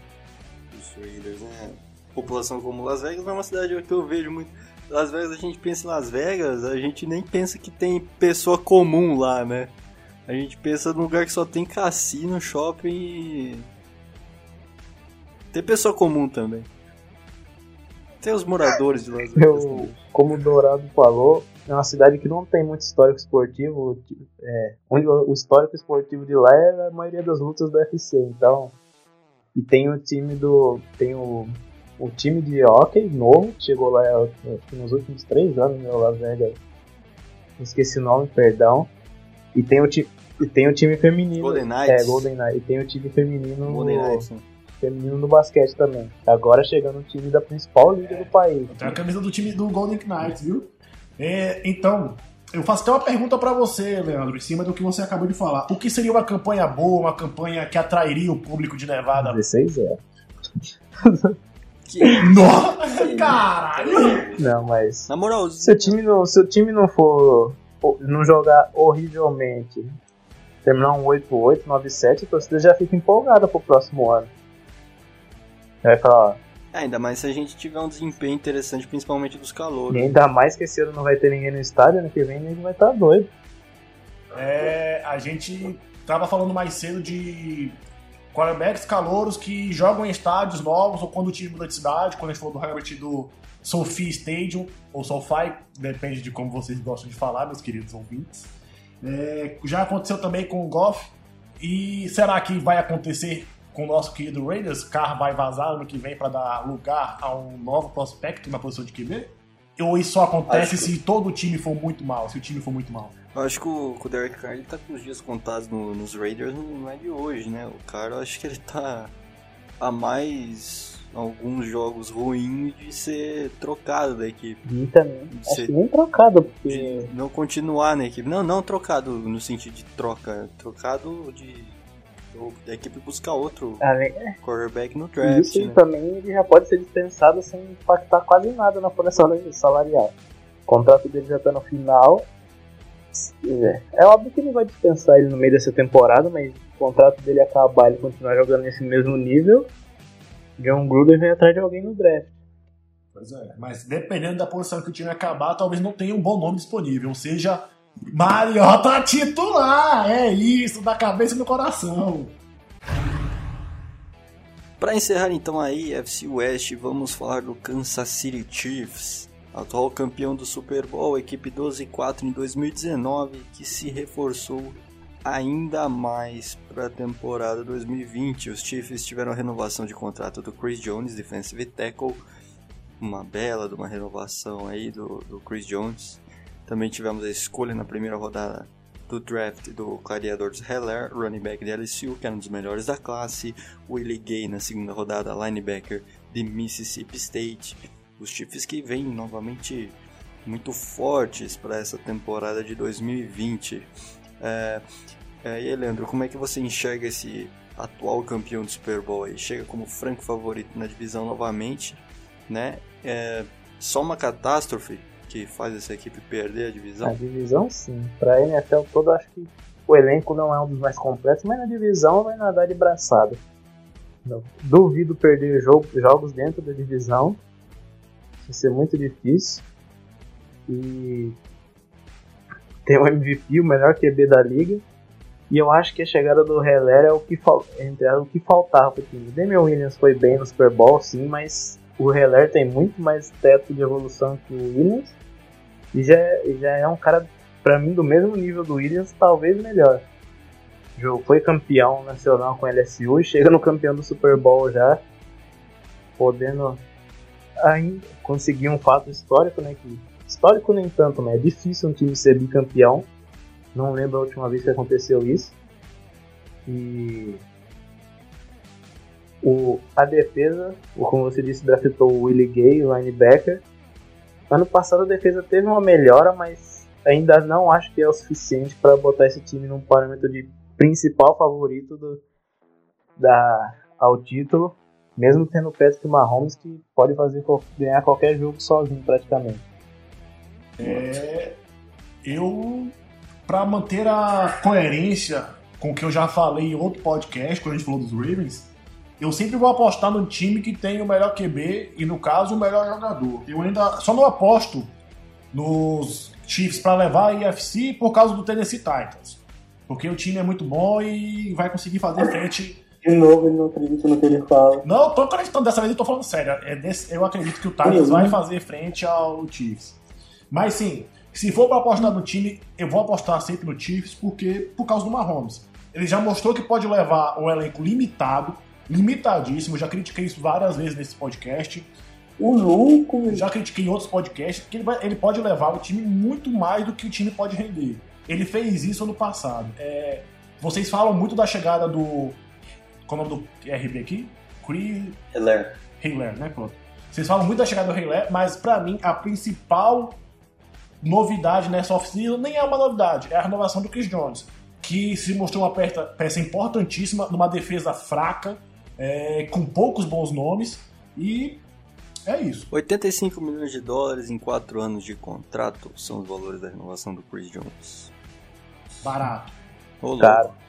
os Raiders, né? População como Las Vegas é uma cidade que eu vejo muito. Las Vegas, a gente pensa em Las Vegas, a gente nem pensa que tem pessoa comum lá, né? A gente pensa num lugar que só tem cassino, shopping e. Tem pessoa comum também. Tem os moradores de Las Vegas. Eu, como o Dourado falou, é uma cidade que não tem muito histórico esportivo. É, onde o histórico esportivo de lá é a maioria das lutas do UFC, então. E tem o time do. Tem o, o time de hockey novo, que chegou lá nos últimos três anos, meu Las Vegas. Esqueci o nome, perdão. E tem o, ti, e tem o time feminino. Golden Knights. É, Golden Knights. E tem o time feminino. Golden Knights, feminino no basquete também. Agora chegando o time da principal liga do país. Tem a camisa do time do Golden Knights, viu? É, então, eu faço até uma pergunta para você, Leandro, em cima do que você acabou de falar. O que seria uma campanha boa, uma campanha que atrairia o público de Nevada? 16 é. Que... Nossa, caralho! Não, mas. Na moral, se o time não, se o time não for. não jogar horrivelmente, terminar um 8-8, 9-7, a torcida já fica empolgada pro próximo ano. Vai falar, é, ainda mais se a gente tiver um desempenho interessante, principalmente dos calouros. E ainda mais que esse ano não vai ter ninguém no estádio, ano que vem ninguém vai estar tá doido. É, a gente tava falando mais cedo de quarterbacks calouros que jogam em estádios novos ou quando o time muda de cidade, quando a gente falou do Herbert do Sophie Stadium ou SoFi, depende de como vocês gostam de falar, meus queridos ouvintes. É, já aconteceu também com o Goff. E será que vai acontecer com o nosso querido Raiders? Carr vai vazar ano que vem para dar lugar a um novo prospecto na posição de QB? Ou isso só acontece se todo o time for muito mal, se o time for muito mal? Eu acho que o, o Derek Carr ele tá com os dias contados no, nos Raiders, não é de hoje, né? O cara, eu acho que ele tá a mais alguns jogos ruins de ser trocado da equipe. E também, de ser, nem trocado, porque... não continuar na equipe. Não, não trocado no sentido de troca, trocado de da equipe buscar outro ah, é. quarterback no draft. Isso né? também ele já pode ser dispensado sem impactar quase nada na folha salarial. O contrato dele já tá no final. É, é óbvio que ele vai dispensar ele no meio dessa temporada, mas o contrato dele acabar ele continuar jogando nesse mesmo nível. John Gruden vem atrás de alguém no draft. Pois é, mas dependendo da posição que o time acabar, talvez não tenha um bom nome disponível. Ou seja, Mariota titular! É isso, da cabeça e do coração. Para encerrar então aí, FC West, vamos falar do Kansas City Chiefs, atual campeão do Super Bowl, equipe 12 4 em 2019, que se reforçou ainda mais para a temporada 2020. Os Chiefs tiveram a renovação de contrato do Chris Jones, defensive tackle, uma bela de uma renovação aí do, do Chris Jones. Também tivemos a escolha na primeira rodada do draft do Gladiadores Heller, running back de LSU, que era um dos melhores da classe. Willie Gay na segunda rodada, linebacker de Mississippi State. Os Chiefs que vêm novamente muito fortes para essa temporada de 2020. É, é, e aí, Leandro, como é que você enxerga esse atual campeão do Super Bowl aí? Chega como franco favorito na divisão novamente, né? É, só uma catástrofe que faz essa equipe perder a divisão? A divisão sim. Para a NFL toda acho que o elenco não é um dos mais completos, mas na divisão vai nadar de braçada. duvido perder jogo, jogos dentro da divisão. Vai ser muito difícil. E tem o MVP, o melhor QB da liga. E eu acho que a chegada do Heller é o que, é o que faltava time. O Damian Williams foi bem no Super Bowl, sim, mas o Heller tem muito mais teto de evolução que o Williams. E já, já é um cara, para mim, do mesmo nível do Williams, talvez melhor. Foi campeão nacional com LSU e chega no campeão do Super Bowl já, podendo ainda conseguir um fato histórico, né? Que, histórico nem tanto, mas é difícil um time ser bicampeão. Não lembro a última vez que aconteceu isso. E o, a defesa, como você disse, draftou o Willie Gay, linebacker, Ano passado a defesa teve uma melhora, mas ainda não acho que é o suficiente para botar esse time num parâmetro de principal favorito do, da, ao título, mesmo tendo o Patrick Mahomes que pode fazer ganhar qualquer jogo sozinho praticamente. É, eu, para manter a coerência com o que eu já falei em outro podcast, quando a gente falou dos Ravens, eu sempre vou apostar no time que tem o melhor QB e, no caso, o melhor jogador. Eu ainda só não aposto nos Chiefs para levar a IFC por causa do Tennessee Titans. Porque o time é muito bom e vai conseguir fazer frente. De novo, ele não acredita no que ele fala. Não, tô acreditando, dessa vez eu tô falando sério. É desse, eu acredito que o Titans vai fazer frente ao Chiefs. Mas sim, se for para apostar no time, eu vou apostar sempre no Chiefs porque por causa do Mahomes. Ele já mostrou que pode levar um elenco limitado limitadíssimo. Já critiquei isso várias vezes nesse podcast. O louco! Já critiquei em outros podcasts que ele, vai, ele pode levar o time muito mais do que o time pode render. Ele fez isso no passado. É, vocês falam muito da chegada do. Qual é o nome do RB aqui? Chris. Hiller. Hiller, né? Pronto. Vocês falam muito da chegada do Hiller, mas para mim a principal novidade nessa off-season nem é uma novidade, é a renovação do Chris Jones, que se mostrou uma peça, peça importantíssima numa defesa fraca é, com poucos bons nomes e é isso. 85 milhões de dólares em 4 anos de contrato são os valores da renovação do Chris Jones. Barato. Ô, caro.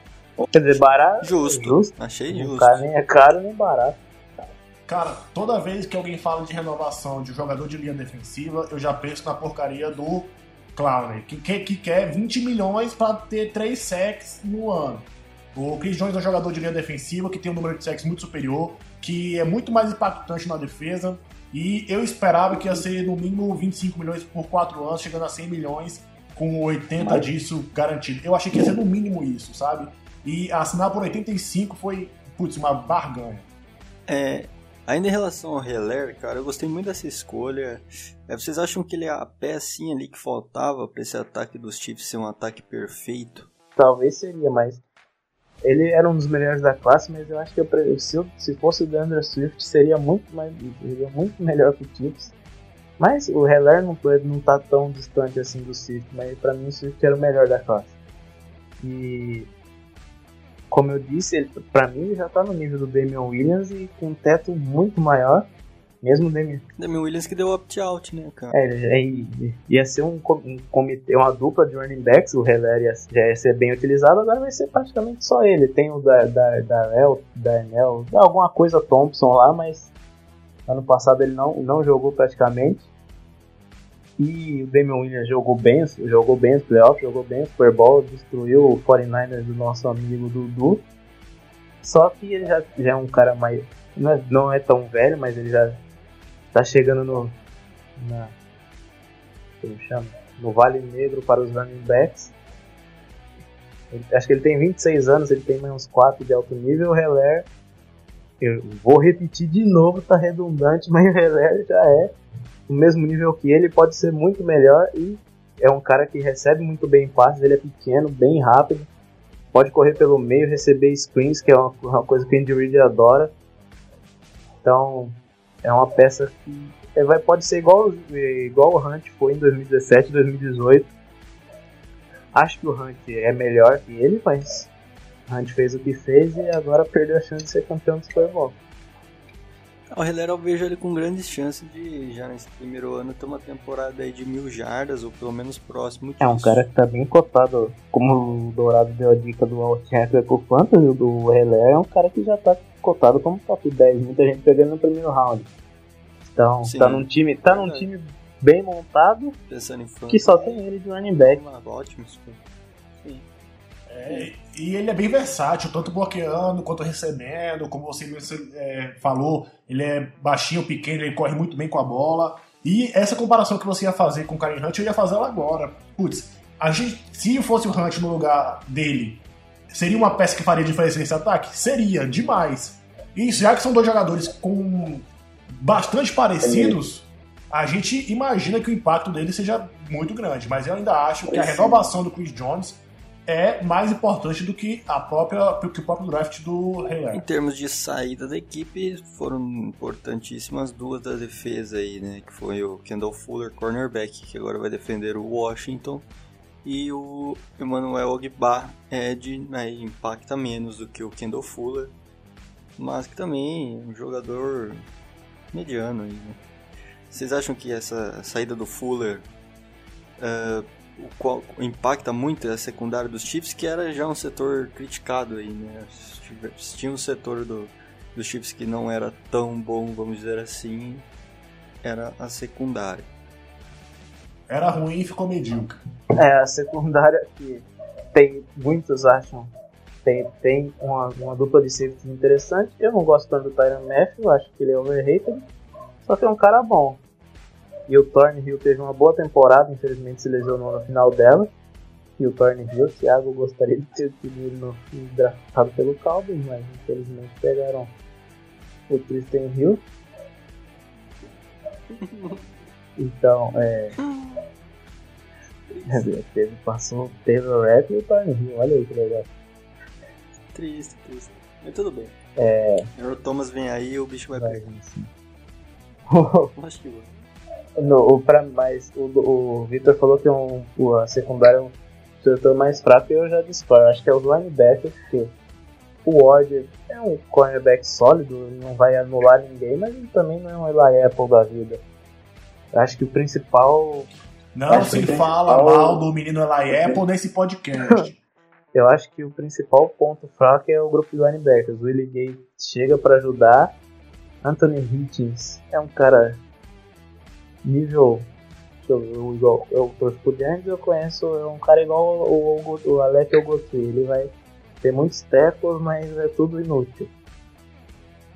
Quer dizer, barato. Justo. justo. Achei justo. O cara nem é caro nem barato. Cara, toda vez que alguém fala de renovação de um jogador de linha defensiva, eu já penso na porcaria do Clowney, que, que, que quer 20 milhões para ter 3 sacks no ano. O Chris Jones é um jogador de linha defensiva que tem um número de sacks muito superior, que é muito mais impactante na defesa. E eu esperava que ia ser no mínimo 25 milhões por 4 anos, chegando a 100 milhões, com 80 Mas... disso garantido. Eu achei que ia ser no mínimo isso, sabe? E assinar por 85 foi, putz, uma barganha. É, ainda em relação ao Heller, cara, eu gostei muito dessa escolha. É, vocês acham que ele é a pecinha ali que faltava para esse ataque dos Chiefs ser um ataque perfeito? Talvez seria, mas ele era um dos melhores da classe, mas eu acho que eu, se, eu, se fosse o DeAndre Swift seria muito mais seria muito melhor que o Chiefs. Mas o Heller não, não tá tão distante assim do Swift, mas para mim o Swift era o melhor da classe. E como eu disse, ele, pra mim já tá no nível do Damian Williams e com um teto muito maior. Mesmo o Damian. Damian Williams que deu opt-out, né, cara? É, ele, ia ser um, um comitê, uma dupla de running backs, o Heller ia, já ia ser bem utilizado, agora vai ser praticamente só ele. Tem o da, da, da, El, da Enel, alguma coisa Thompson lá, mas ano passado ele não, não jogou praticamente. E o Damian Williams jogou bem, jogou bem os playoffs, jogou bem o Super Bowl, destruiu o 49ers do nosso amigo Dudu. Só que ele já, já é um cara mais. Não é, não é tão velho, mas ele já tá chegando no. Na, como chama? No Vale Negro para os running backs. Ele, acho que ele tem 26 anos, ele tem mais uns 4 de alto nível. O Heller, eu vou repetir de novo, tá redundante, mas o Heller já é o mesmo nível que ele, pode ser muito melhor e é um cara que recebe muito bem passes, ele é pequeno, bem rápido, pode correr pelo meio, receber screens, que é uma, uma coisa que o Andy Reid adora. Então, é uma peça que é, vai, pode ser igual, igual o Hunt foi em 2017, 2018. Acho que o Hunt é melhor que ele, mas o Hunt fez o que fez e agora perdeu a chance de ser campeão do Super Bowl. O Heller eu vejo ele com grandes chances de, já nesse primeiro ano, ter uma temporada aí de mil jardas, ou pelo menos próximo disso. É um cara que tá bem cotado, como o Dourado deu a dica do Alt-Hacker pro Fantasy, do Heller é um cara que já tá cotado como top 10, muita gente pegando no primeiro round. Então, Sim, tá num time, tá num time bem montado, Pensando em que só tem ele de running back. Ótimo. É, e ele é bem versátil, tanto bloqueando quanto recebendo. Como você é, falou, ele é baixinho, pequeno, ele corre muito bem com a bola. E essa comparação que você ia fazer com o Karen Hunt, eu ia fazer ela agora. Putz, a gente, se fosse o Hunt no lugar dele, seria uma peça que faria diferença nesse ataque? Seria, demais. E já que são dois jogadores com bastante parecidos, a gente imagina que o impacto dele seja muito grande. Mas eu ainda acho que a renovação do Chris Jones é mais importante do que a própria que o próprio draft do Rei Em termos de saída da equipe, foram importantíssimas duas da defesa aí, né? Que foi o Kendall Fuller, cornerback, que agora vai defender o Washington, e o Emmanuel Ogba Ed, né, impacta menos do que o Kendall Fuller, mas que também é um jogador mediano aí, né? Vocês acham que essa saída do Fuller uh, o qual impacta muito a secundária dos Chiefs, que era já um setor criticado aí, né? Tinha um setor do, dos Chiefs que não era tão bom, vamos dizer assim, era a secundária. Era ruim e ficou medíocre. É, a secundária que tem, muitos acham, tem, tem uma, uma dupla de safety interessante. Eu não gosto tanto do Tyron Matthew, acho que ele é overrated, só que é um cara bom. E o Thornhill teve uma boa temporada, infelizmente se lesionou no final dela. E o Thornhill, o Thiago gostaria de ter tido no, draftado pelo Cowboys, mas infelizmente pegaram o Tristan Hill. Então, é. teve, passou, teve o Rap e o Thornhill, olha aí que legal. Triste, triste. Mas tudo bem. É. O Thomas vem aí e o bicho vai, vai pegar. Acho que vai. No, pra, mas o, o Victor falou que um, a secundária é um setor mais fraco e eu já discordo. Acho que é os linebackers, porque o Ward é um cornerback sólido, não vai anular ninguém, mas ele também não é um Eli Apple da vida. Eu acho que o principal. Não se fala mal do menino Eli Apple nesse podcast. eu acho que o principal ponto fraco é o grupo de linebackers. O Willie Gay chega para ajudar. Anthony Hitchens é um cara nível. Eu, igual, eu torço pro Giants, eu conheço é um cara igual o, o, o Alec Ogotri. Ele vai Tem muitos tackles, mas é tudo inútil.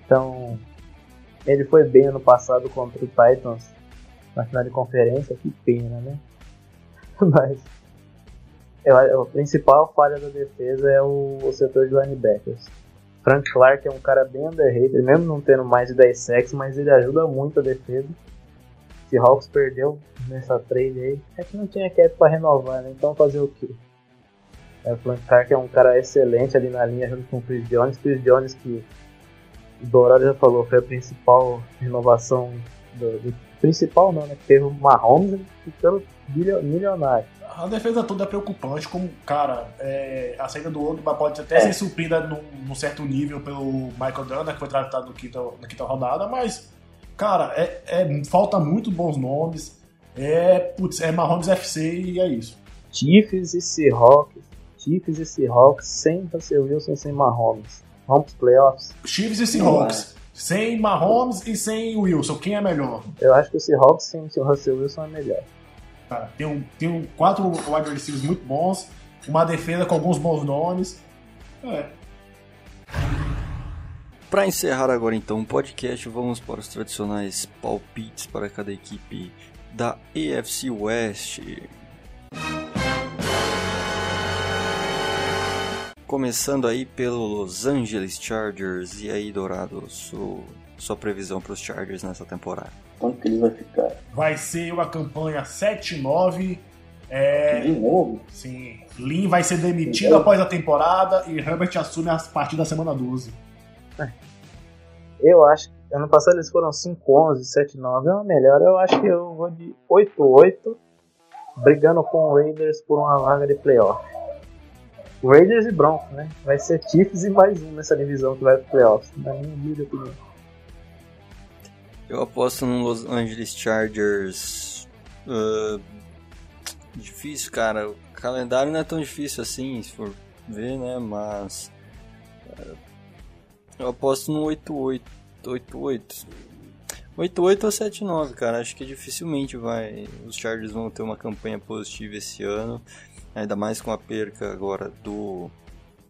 Então, ele foi bem ano passado contra o Titans na final de conferência, que pena, né? Mas eu, a principal falha da defesa é o, o, setor de linebackers. Frank Clark é um cara bem underrated, mesmo não tendo mais de 10 sacks, mas ele ajuda muito a defesa. Se Hawks perdeu nessa trade aí, é que não tinha cap para renovar, né? Então fazer o quê? É, o Frank Clark é um cara excelente ali na linha junto com o Chris Jones. Chris Jones que o Dourado já falou, foi a principal renovação do, do principal não, né? Teve o Mahomes ficando milionário a defesa toda é preocupante, como, cara, é, a saída do Ogba pode até é. ser suprida num, num, certo nível pelo Michael Dana, que foi tratado no quinta, na quinta rodada, mas, cara, é, é, falta muito bons nomes, é, putz, é Mahomes FC e é isso. Chiefs e Seahawks, Chiefs e Seahawks sem Russell Wilson e sem Mahomes. Vamos playoffs. Chiefs e Seahawks. Sem Mahomes e sem Wilson, quem é melhor? Eu acho que o Seahawks sem o Russell Wilson é melhor. Cara, tem, um, tem um, quatro wide receivers muito bons, uma defesa com alguns bons nomes. É. Para encerrar agora então o podcast, vamos para os tradicionais palpites para cada equipe da AFC West. Começando aí pelo Los Angeles Chargers. E aí, Dourado, sua, sua previsão para os Chargers nessa temporada? Quanto que ele vai ficar? Vai ser uma campanha 7-9. É... De novo? Sim. Lin vai ser demitido após a temporada e Herbert assume a partir da semana 12. Eu acho que ano passado eles foram 5-11, 7-9. É uma melhor. Eu acho que eu vou de 8-8, brigando com o Raiders por uma vaga de playoff. Raiders e Broncos, né? Vai ser Chiefs e mais um nessa divisão que vai pro playoffs, na minha humilde opinião. Eu aposto no Los Angeles Chargers. Uh, difícil, cara. O calendário não é tão difícil assim, se for ver, né? Mas. Uh, eu aposto no 8-8. 8-8. 8-8 ou 7-9, cara. Acho que dificilmente vai. Os Chargers vão ter uma campanha positiva esse ano. Ainda mais com a perca agora do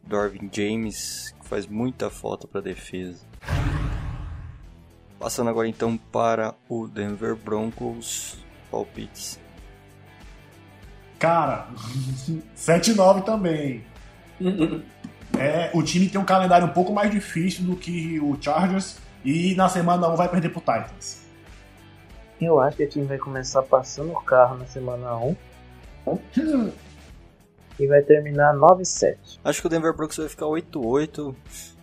Darwin James, que faz muita falta para defesa. Passando agora então para o Denver Broncos palpites. Cara, 7-9 também. é, o time tem um calendário um pouco mais difícil do que o Chargers e na semana 1 vai perder pro Titans. Eu acho que o time vai começar passando o carro na semana 1 e vai terminar 9-7. Acho que o Denver Broncos vai ficar 8-8. Uh,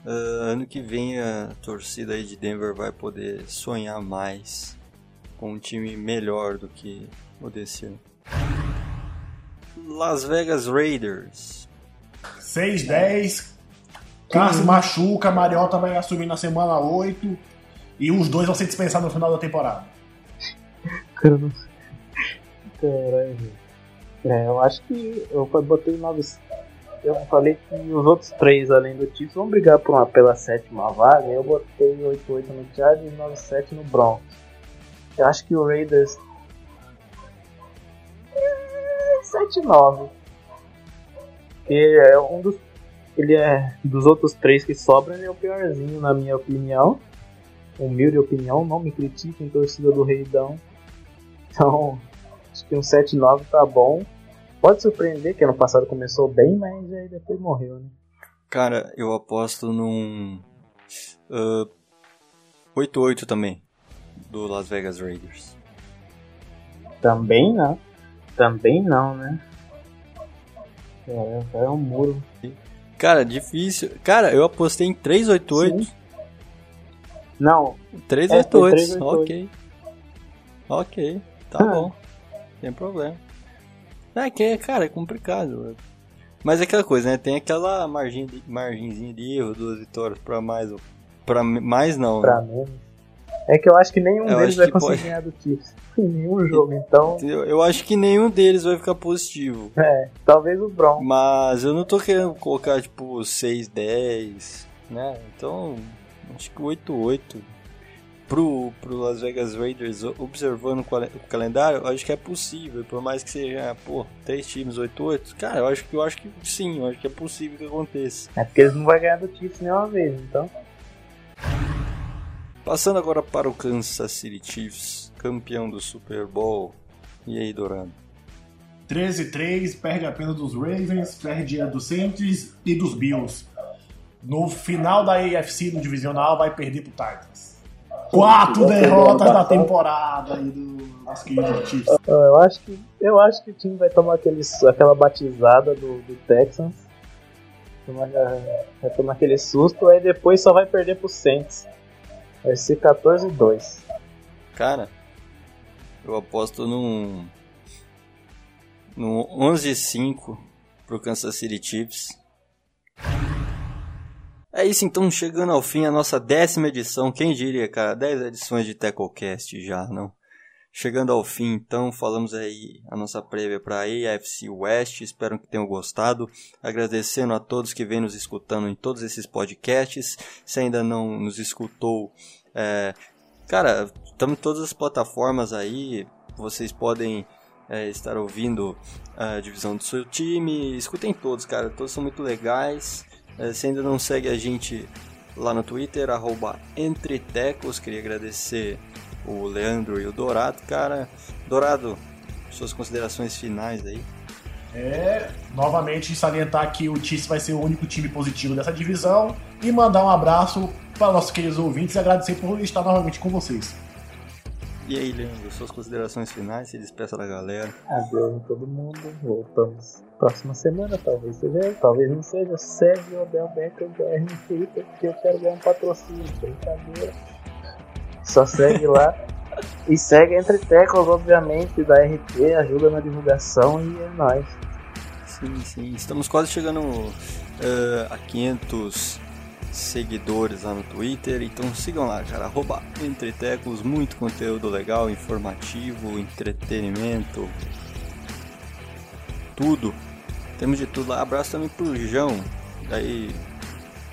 ano que vem a torcida aí de Denver vai poder sonhar mais com um time melhor do que o desse ano. Las Vegas Raiders. 6-10. Carlos machuca, Mariota vai assumir na semana 8 e os dois vão ser dispensados no final da temporada. Caralho. É, eu acho que eu botei 9, eu falei que os outros três, além do Chiefs, vão brigar por uma, pela sétima vaga. Eu botei 8-8 no Chargers e 9-7 no Broncos. Eu acho que o Raiders. 7-9. Ele é um dos. Ele é dos outros três que sobram, ele é o piorzinho, na minha opinião. Humilde opinião, não me critiquem, torcida do Reidão. Então, acho que um 7-9 tá bom. Pode surpreender que ano passado começou bem, mas aí depois morreu, né? Cara, eu aposto num. Uh, 8-8 também. Do Las Vegas Raiders. Também não. Também não, né? É, é um muro. Cara, difícil. Cara, eu apostei em 388. Sim. Não. 388. É, ok. Ok, tá ah. bom. Sem problema. É que, cara, é complicado. Mas é aquela coisa, né? Tem aquela margem de, margenzinha de erro, duas vitórias pra mais. Pra mais não. Pra né? menos. É que eu acho que nenhum eu deles vai conseguir pode... ganhar do Chiefs. Em nenhum jogo, então. Eu, eu acho que nenhum deles vai ficar positivo. É, talvez o Brown. Mas eu não tô querendo colocar, tipo, 6, 10, né? Então, acho que 8, 8. pro, pro Las Vegas Raiders, observando o calendário, eu acho que é possível, por mais que seja, pô, três times, 8-8, cara, eu acho que eu acho que sim, eu acho que é possível que aconteça. É porque eles não vão ganhar do Chiefs nenhuma vez, então. Passando agora para o Kansas City Chiefs, campeão do Super Bowl. E aí, Dourado? 13-3, perde apenas dos Ravens, perde a dos Saints e dos Bills. No final da AFC, no divisional, vai perder pro Titans. Quatro derrotas da temporada aí do nosso querido Chiefs. Eu acho que, eu acho que o time vai tomar aquele, aquela batizada do, do Texans. Vai tomar aquele susto, aí depois só vai perder pro Saints. Vai ser 14-2. Cara, eu aposto num no 11-5 pro Kansas City Chiefs. É isso então, chegando ao fim a nossa décima edição, quem diria, cara, 10 edições de Tecocast já, não? Chegando ao fim, então, falamos aí a nossa prévia para a AFC West. Espero que tenham gostado. Agradecendo a todos que vêm nos escutando em todos esses podcasts. Se ainda não nos escutou, é... cara, estamos em todas as plataformas aí. Vocês podem é, estar ouvindo a divisão do seu time. Escutem todos, cara, todos são muito legais. É, se ainda não segue a gente lá no Twitter, arroba Entretecos, queria agradecer o Leandro e o Dourado, cara. Dourado, suas considerações finais aí. É, novamente salientar que o Chiefs vai ser o único time positivo dessa divisão e mandar um abraço para nossos queridos ouvintes e agradecer por estar novamente com vocês. E aí, Leandro, suas considerações finais, se despeça da galera. Adeus a todo mundo, voltamos próxima semana, talvez seja, talvez não seja. Segue o Abel Becker BR no Twitter, porque eu quero ganhar um patrocínio, brincadeira. Só segue lá. e segue Entre Teclas, obviamente, da RT, ajuda na divulgação e é nóis. Sim, sim, estamos quase chegando uh, a 500 seguidores lá no Twitter. Então sigam lá, cara. Arroba Entretecos, muito conteúdo legal, informativo, entretenimento. Tudo. Temos de tudo lá. Abraço também pro João. Daí,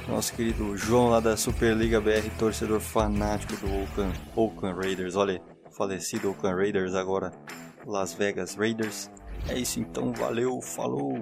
nosso querido João lá da Superliga BR, torcedor fanático do Oakland, Oakland Raiders. Olha, falecido Oakland Raiders, agora Las Vegas Raiders. É isso então, valeu, falou!